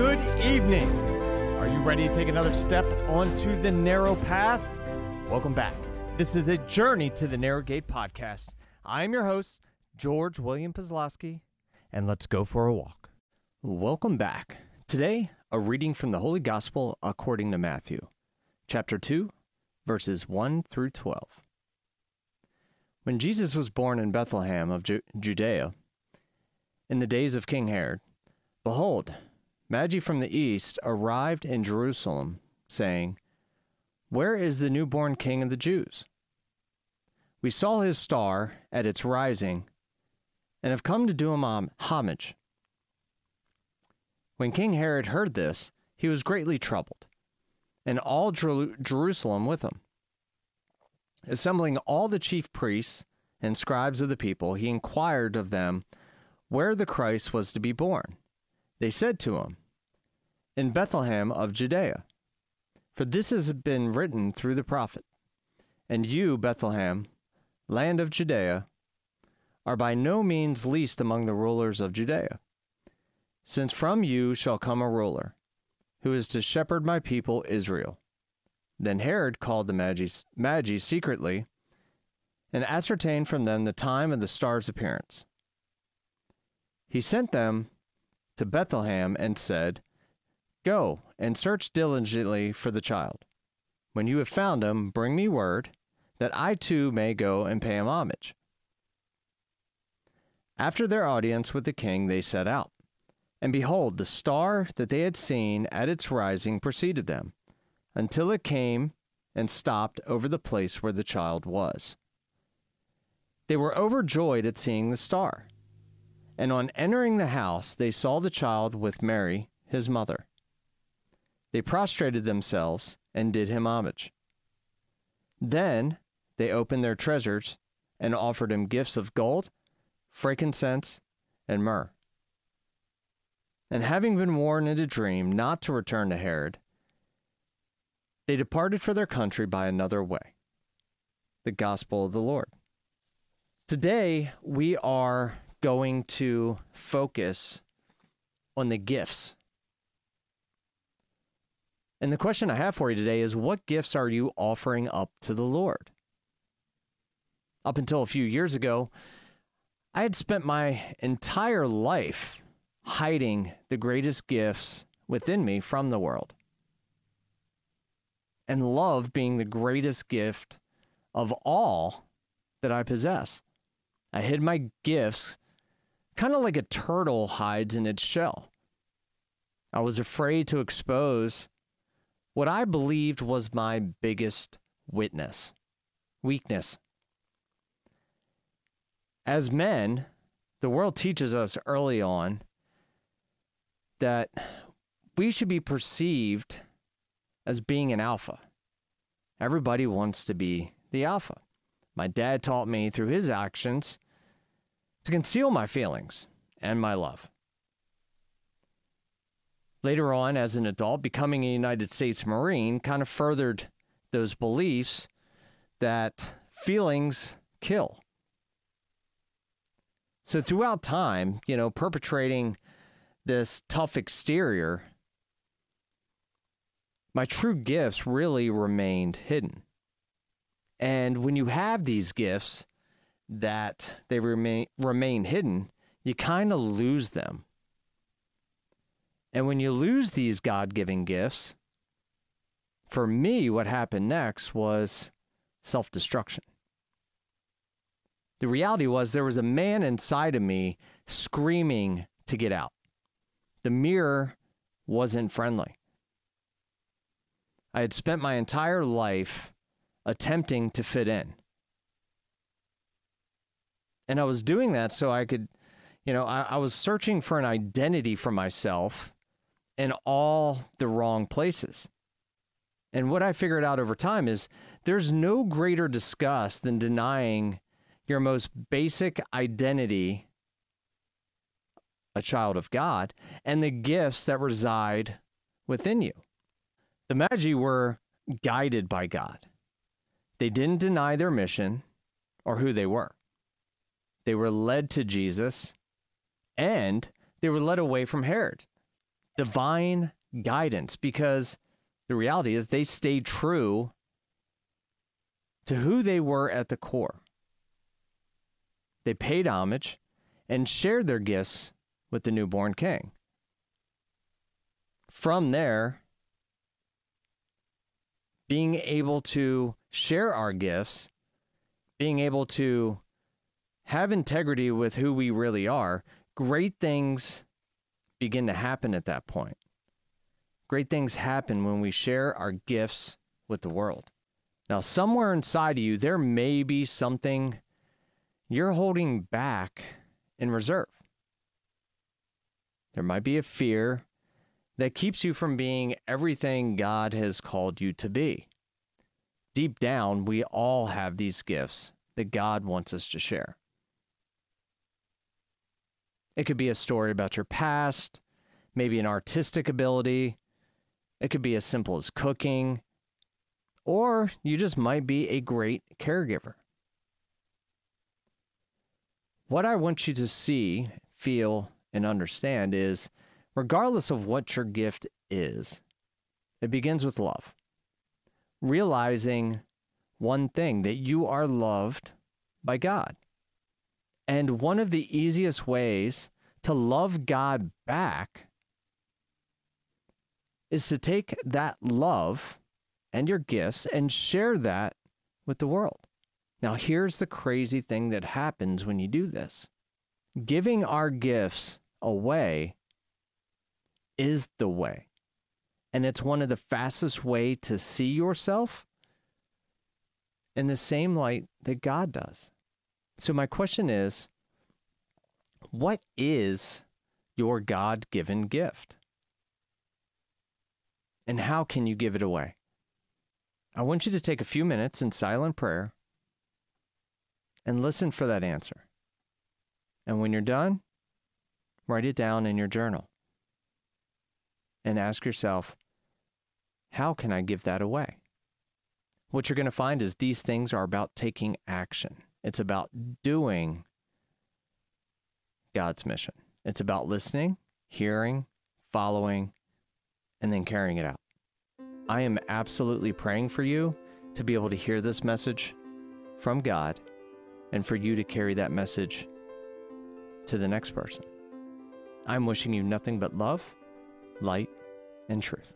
good evening. Are you ready to take another step onto the narrow path? Welcome back. This is a journey to the Narrow Gate podcast. I am your host, George William Pazlowski, and let's go for a walk. Welcome back. Today, a reading from the Holy Gospel according to Matthew, chapter 2, verses 1 through 12. When Jesus was born in Bethlehem of Ju- Judea, in the days of King Herod, behold, Magi from the east arrived in Jerusalem, saying, Where is the newborn King of the Jews? We saw his star at its rising and have come to do him homage. When King Herod heard this, he was greatly troubled, and all Jer- Jerusalem with him. Assembling all the chief priests and scribes of the people, he inquired of them where the Christ was to be born. They said to him, In Bethlehem of Judea. For this has been written through the prophet. And you, Bethlehem, land of Judea, are by no means least among the rulers of Judea, since from you shall come a ruler, who is to shepherd my people Israel. Then Herod called the Magi, Magi secretly and ascertained from them the time of the star's appearance. He sent them to Bethlehem and said, Go and search diligently for the child. When you have found him, bring me word, that I too may go and pay him homage. After their audience with the king, they set out. And behold, the star that they had seen at its rising preceded them, until it came and stopped over the place where the child was. They were overjoyed at seeing the star. And on entering the house, they saw the child with Mary, his mother. They prostrated themselves and did him homage. Then they opened their treasures and offered him gifts of gold, frankincense, and myrrh. And having been warned in a dream not to return to Herod, they departed for their country by another way. The Gospel of the Lord. Today, we are going to focus on the gifts. And the question I have for you today is what gifts are you offering up to the Lord? Up until a few years ago, I had spent my entire life hiding the greatest gifts within me from the world. And love being the greatest gift of all that I possess. I hid my gifts kind of like a turtle hides in its shell. I was afraid to expose what I believed was my biggest witness, weakness. As men, the world teaches us early on that we should be perceived as being an alpha. Everybody wants to be the alpha. My dad taught me through his actions to conceal my feelings and my love. Later on, as an adult, becoming a United States Marine kind of furthered those beliefs that feelings kill. So, throughout time, you know, perpetrating this tough exterior, my true gifts really remained hidden. And when you have these gifts that they remain remain hidden, you kind of lose them. And when you lose these God-given gifts, for me what happened next was self-destruction. The reality was there was a man inside of me screaming to get out. The mirror wasn't friendly. I had spent my entire life attempting to fit in. And I was doing that so I could, you know, I, I was searching for an identity for myself in all the wrong places. And what I figured out over time is there's no greater disgust than denying your most basic identity, a child of God, and the gifts that reside within you. The Magi were guided by God. They didn't deny their mission or who they were. They were led to Jesus and they were led away from Herod divine guidance because the reality is they stayed true to who they were at the core. They paid homage and shared their gifts with the newborn king. From there, being able to share our gifts, being able to have integrity with who we really are, great things begin to happen at that point. Great things happen when we share our gifts with the world. Now, somewhere inside of you, there may be something you're holding back in reserve. There might be a fear that keeps you from being everything God has called you to be. Deep down, we all have these gifts that God wants us to share. It could be a story about your past, maybe an artistic ability. It could be as simple as cooking, or you just might be a great caregiver. What I want you to see, feel, and understand is regardless of what your gift is, it begins with love. Realizing one thing that you are loved by God. And one of the easiest ways to love God back is to take that love and your gifts and share that with the world. Now, here's the crazy thing that happens when you do this giving our gifts away is the way. And it's one of the fastest way to see yourself in the same light that God does. So my question is, what is your God-given gift? And how can you give it away? I want you to take a few minutes in silent prayer and listen for that answer. And when you're done, write it down in your journal and ask yourself, how can I give that away? What you're going to find is these things are about taking action. It's about doing God's mission. It's about listening, hearing, following, and then carrying it out. I am absolutely praying for you to be able to hear this message from God and for you to carry that message to the next person. I'm wishing you nothing but love, light, and truth.